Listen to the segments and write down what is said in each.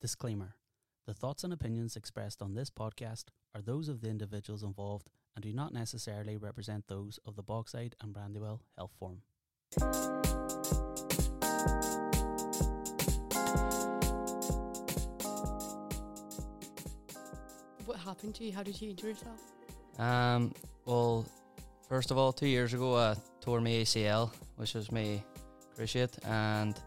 Disclaimer The thoughts and opinions expressed on this podcast are those of the individuals involved and do not necessarily represent those of the Bogside and Brandywell Health Forum. What happened to you? How did you injure yourself? Um, well, first of all, two years ago, I tore my ACL, which was my cruciate, and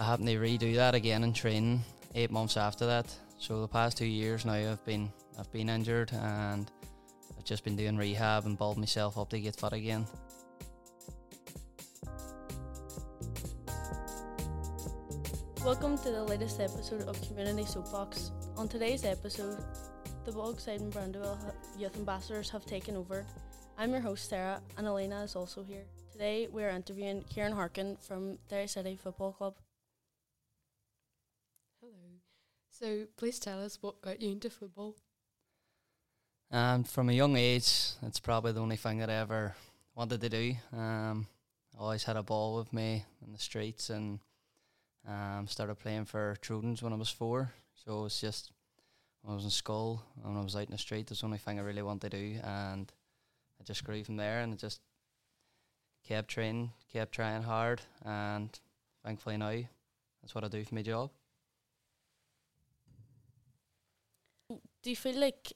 I happened to redo that again in training eight months after that. So the past two years now, I've been I've been injured, and I've just been doing rehab and build myself up to get fit again. Welcome to the latest episode of Community Soapbox. On today's episode, the Bogside and Brandywell hu- Youth Ambassadors have taken over. I'm your host Sarah, and Olena is also here. Today, we are interviewing Ciaron Harkin from Derry City Football Club. So please tell us what got you into football. And from a young age, it's probably the only thing that I ever wanted to do. Um, I always had a ball with me in the streets and um, started playing for Trudens when I was four. So it was just when I was in school, and when I was out in the street, that's the only thing I really wanted to do. And I just grew from there and I just kept training, kept trying hard. And thankfully now, that's what I do for my job. Do you feel like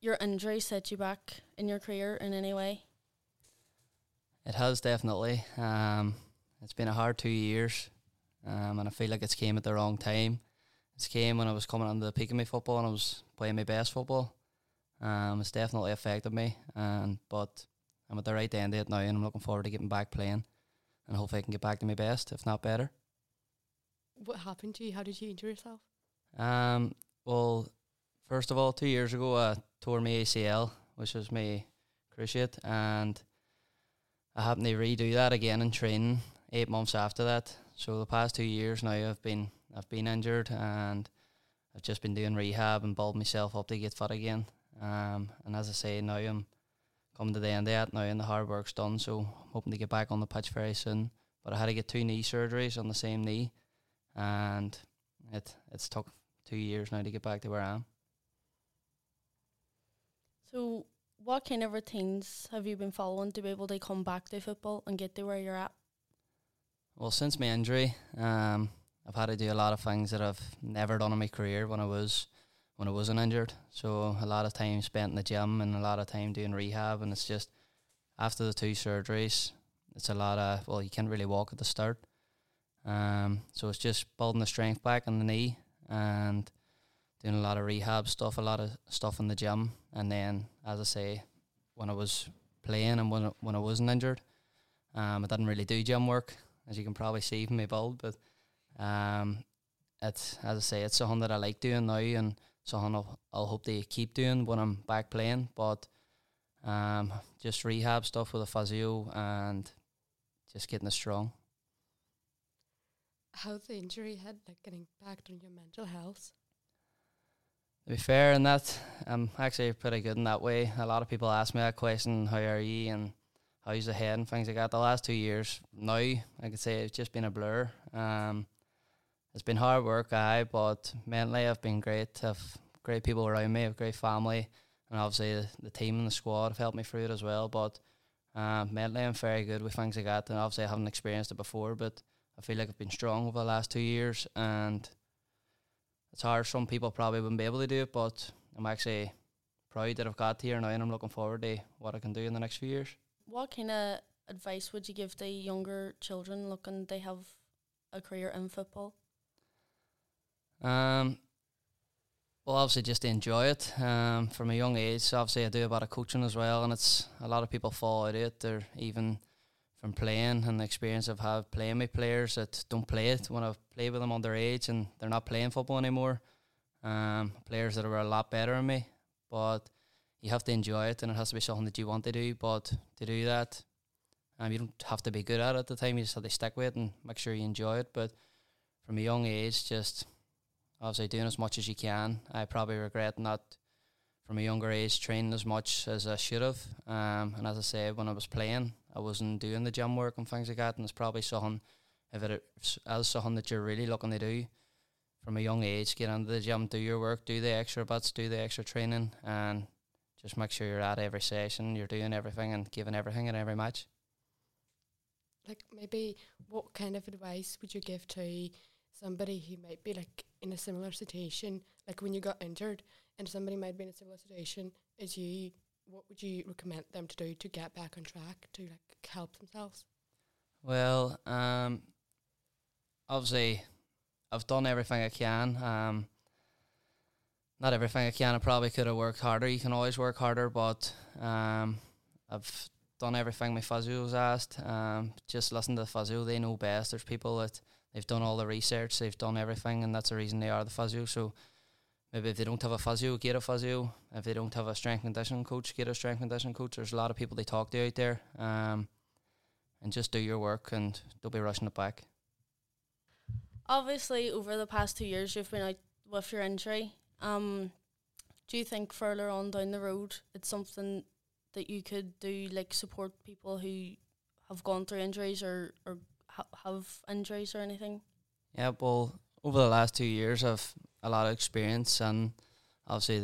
your injury set you back in your career in any way? It has definitely. Um, it's been a hard two years, um, and I feel like it's came at the wrong time. It's came when I was coming on the peak of my football and I was playing my best football. Um, it's definitely affected me, and but I'm at the right end of it now, and I'm looking forward to getting back playing, and hopefully I can get back to my best, if not better. What happened to you? How did you injure yourself? Um, well, first of all, two years ago, I tore my ACL, which was my cruciate, and I happened to redo that again in training eight months after that. So the past two years now, I've been I've been injured, and I've just been doing rehab and build myself up to get fit again. Um, and as I say, now I'm coming to the end of that now, and the hard work's done. So I'm hoping to get back on the pitch very soon. But I had to get two knee surgeries on the same knee, and it it's took two years now to get back to where I am. So, what kind of routines have you been following to be able to come back to football and get to where you're at? Well, since my injury, um, I've had to do a lot of things that I've never done in my career when I was when I wasn't injured. So a lot of time spent in the gym and a lot of time doing rehab, and it's just after the two surgeries, it's a lot of well, you can't really walk at the start. Um, so it's just building the strength back in the knee and doing a lot of rehab stuff, a lot of stuff in the gym, and then as I say, when I was playing and when I, when I wasn't injured, um, I didn't really do gym work as you can probably see from my build. But um, it's as I say, it's something that I like doing now, and something I'll, I'll hope to keep doing when I'm back playing. But um, just rehab stuff with a physio and just getting strong. How's the injury had like an impact on your mental health? To be fair, in that I'm actually pretty good in that way. A lot of people ask me that question: How are you? and how's the head and things like that. The last two years, now I could say it's just been a blur. Um, it's been hard work, I but mentally I've been great. I've great people around me, I've great family, and obviously the, the team and the squad have helped me through it as well. But um, mentally I'm very good with things like that, and obviously I haven't experienced it before, but I feel like I've been strong over the last two years, and it's hard. Some people probably wouldn't be able to do it, but I'm actually proud that I've got here now, and I'm looking forward to what I can do in the next few years. What kind of advice would you give to younger children looking they have a career in football? Um, well, obviously, just to enjoy it. Um, from a young age, obviously, I do a lot of coaching as well, and it's a lot of people fall out of it. They're even from playing and the experience I've had playing with players that don't play it when I've played with them underage and they're not playing football anymore. Um, players that are a lot better than me, but you have to enjoy it, and it has to be something that you want to do. But to do that, um, you don't have to be good at it at the time. You just have to stick with it and make sure you enjoy it. But from a young age, just obviously doing as much as you can. I probably regret not from a younger age training as much as I should have. Um, and as I said, when I was playing, I wasn't doing the gym work and things like that. And it's probably something if it is something that you're really looking to do, from a young age, get into the gym, do your work, do the extra bits, do the extra training, and just make sure you're at every session, you're doing everything and giving everything in every match. Like maybe what kind of advice would you give to somebody who might be like in a similar situation, like when you got injured, and somebody might be in a similar situation as you? What would you recommend them to do to get back on track to like help themselves? Well, um, obviously, I've done everything I can. Um, not everything I can. I probably could have worked harder. You can always work harder, but um, I've done everything my physio was asked. Um, just listen to the physio; they know best. There's people that they've done all the research, they've done everything, and that's the reason they are the physio. So maybe if they don't have a physio, get a physio. If they don't have a strength conditioning coach, get a strength conditioning coach. There's a lot of people they talk to out there. Um, and just do your work and don't be rushing it back. Obviously, over the past two years, you've been out with your injury. Um, do you think further on down the road, it's something that you could do, like support people who have gone through injuries or or ha- have injuries or anything? Yeah, well, over the last two years, I've a lot of experience and obviously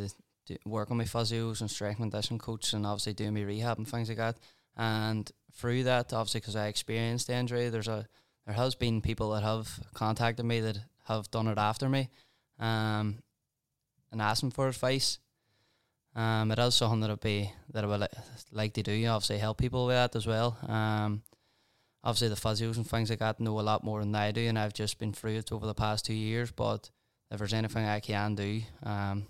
the, working with physios and strength and conditioning coach and obviously doing my rehab and things like that. And through that, obviously, because I experienced the injury, there's a there has been people that have contacted me that have done it after me, um, and asking for advice. Um, it is something that I'd be that I would li- like to do. You Obviously, help people with that as well. Um, obviously, the physios and things like that know a lot more than I do, and I've just been through it over the past two years. But if there's anything I can do, um,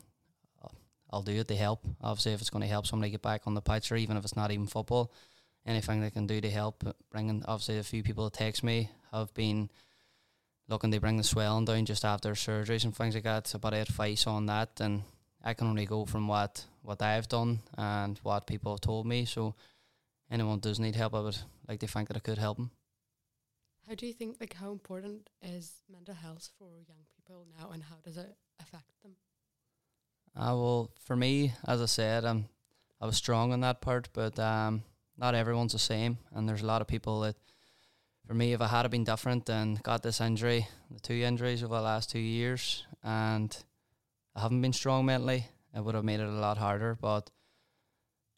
I'll- do it to help. Obviously, if it's going to help somebody get back on the pitch, or even if it's not even football, anything they can do to help. Bringing obviously a few people that text me have been looking to bring the swelling down just after surgeries and things like that. So, but advice on that, and I can only go from what what I've done and what people have told me. So, anyone does need help, I would like to think that I could help them. How do you think like how important is mental health for young people now, and how does it affect them? Uh, well, for me, as I said, I'm I was strong on that part, but um, not everyone's the same, and there's a lot of people that. For me, if I had been different and got this injury, the two injuries over the last two years, and I haven't been strong mentally, it would have made it a lot harder. But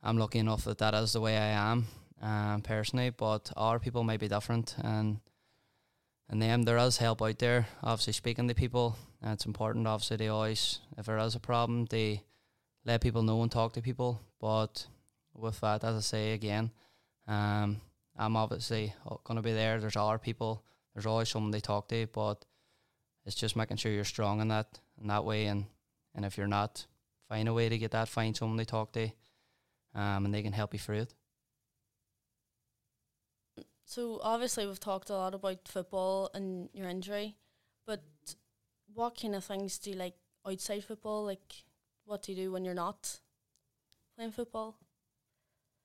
I'm lucky enough that that is the way I am, um, personally. But our people might be different, and and them there is help out there. Obviously, speaking to people, it's important. Obviously, they always, if there is a problem, they let people know and talk to people. But with that, as I say again, um, I'm obviously going to be there. There's other people. There's always someone they talk to, but it's just making sure you're strong in that in that way. And and if you're not, find a way to get that. Find someone they talk to, um, and they can help you through it. So obviously, we've talked a lot about football and your injury, but what kind of things do you like outside football? Like, what do you do when you're not playing football?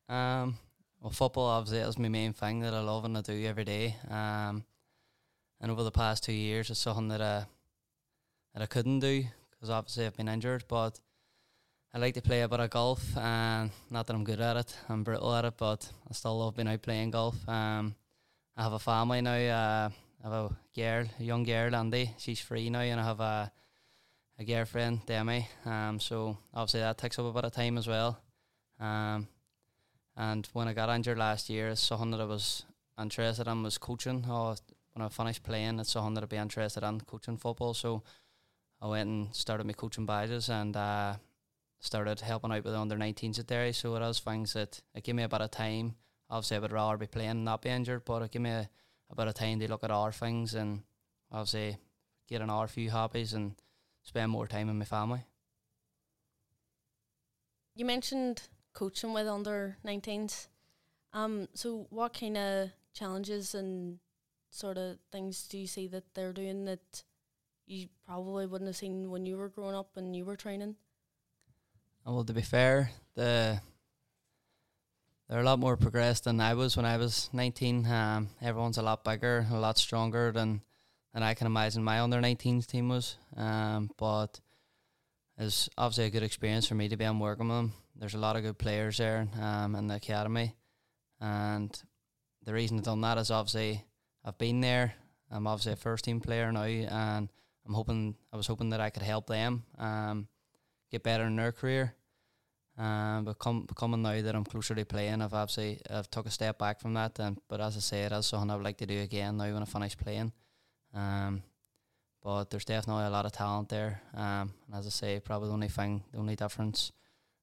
Um, well, football obviously is my main thing that I love and I do every day. Um, and over the past two years, it's something that I that I couldn't do because obviously I've been injured. But I like to play a bit of golf, and not that I'm good at it, I'm brittle at it, but I still love being out playing golf. Um, I have a family now. Uh, I have a girl, a young girl, Andy. She's free now, and I have a a girlfriend, Demi. Um, so obviously that takes up a bit of time as well. Um, and when I got injured last year, something that I was interested in was coaching. Oh, when I finished playing, it's something that I'd be interested in coaching football. So I went and started my coaching badges and uh, started helping out with the under 19s at Derry. So it is things that it gave me a bit of time. Obviously, I would rather be playing not be injured, but it gave me a, a bit of time to look at our things and obviously get our few hobbies and spend more time with my family. You mentioned coaching with under 19s. Um, so what kind of challenges and sort of things do you see that they're doing that you probably wouldn't have seen when you were growing up and you were training? Well, to be fair, the they're a lot more progressed than I was when I was 19. Um, everyone's a lot bigger, a lot stronger than than I can imagine my under 19s team was. Um, but it's obviously a good experience for me to be on working with them. There's a lot of good players there um, in the academy, and the reason I've done that is obviously I've been there. I'm obviously a first team player now, and I'm hoping I was hoping that I could help them um, get better in their career. Um, but come, coming now that I'm closer to playing, I've obviously I've took a step back from that. And but as I say, is something I would like to do again now when I finish playing. Um, but there's definitely a lot of talent there. Um, and as I say, probably the only thing, the only difference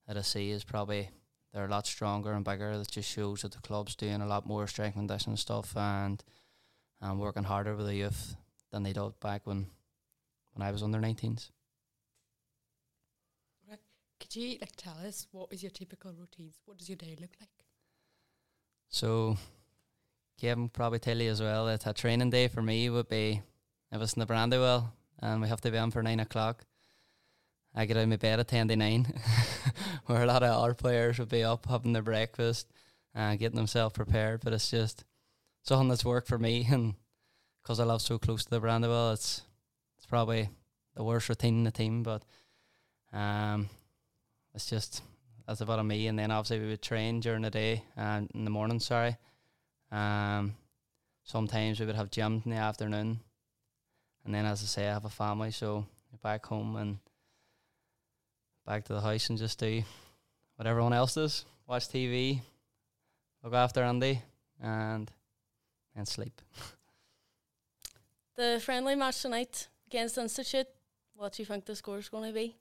that I see is probably they're a lot stronger and bigger. That just shows that the club's doing a lot more strength and conditioning stuff and um, working harder with the youth than they did back when when I was under 19s. Could you like tell us what is your typical routines? What does your day look like? So, Kevin probably tell you as well that a training day for me would be if was in the Brandywell and we have to be on for nine o'clock. I get out of my bed at ten to nine, where a lot of our players would be up having their breakfast and getting themselves prepared. But it's just something that's worked for me, and because I live so close to the Brandywell, it's it's probably the worst routine in the team. But um, it's just that's about me. And then obviously we would train during the day and in the morning. Sorry. Um, sometimes we would have gym in the afternoon, and then as I say, I have a family, so back home and back to the house and just do what everyone else does: watch TV, look after Andy, and and sleep. The friendly match tonight against Institute. What do you think the score is going to be?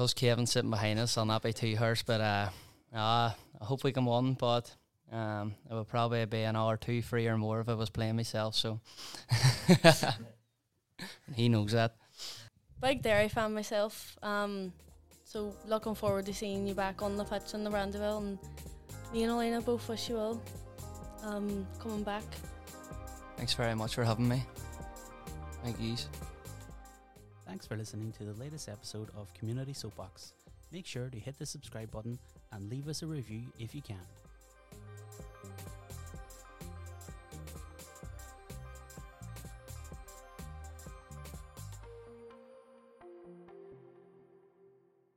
Because Kevin's sitting behind us, I'll not be too harsh, but uh, uh, I hope we can win. But um, it would probably be an hour, two, three, or more if I was playing myself. So he knows that. Big Derry fan myself. Um, so looking forward to seeing you back on the pitch in the Brandywell and me and Olena both wish you well. Um, coming back. Thanks very much for having me. Thank you. Thanks for listening to the latest episode of Community Soapbox. Make sure to hit the subscribe button and leave us a review if you can.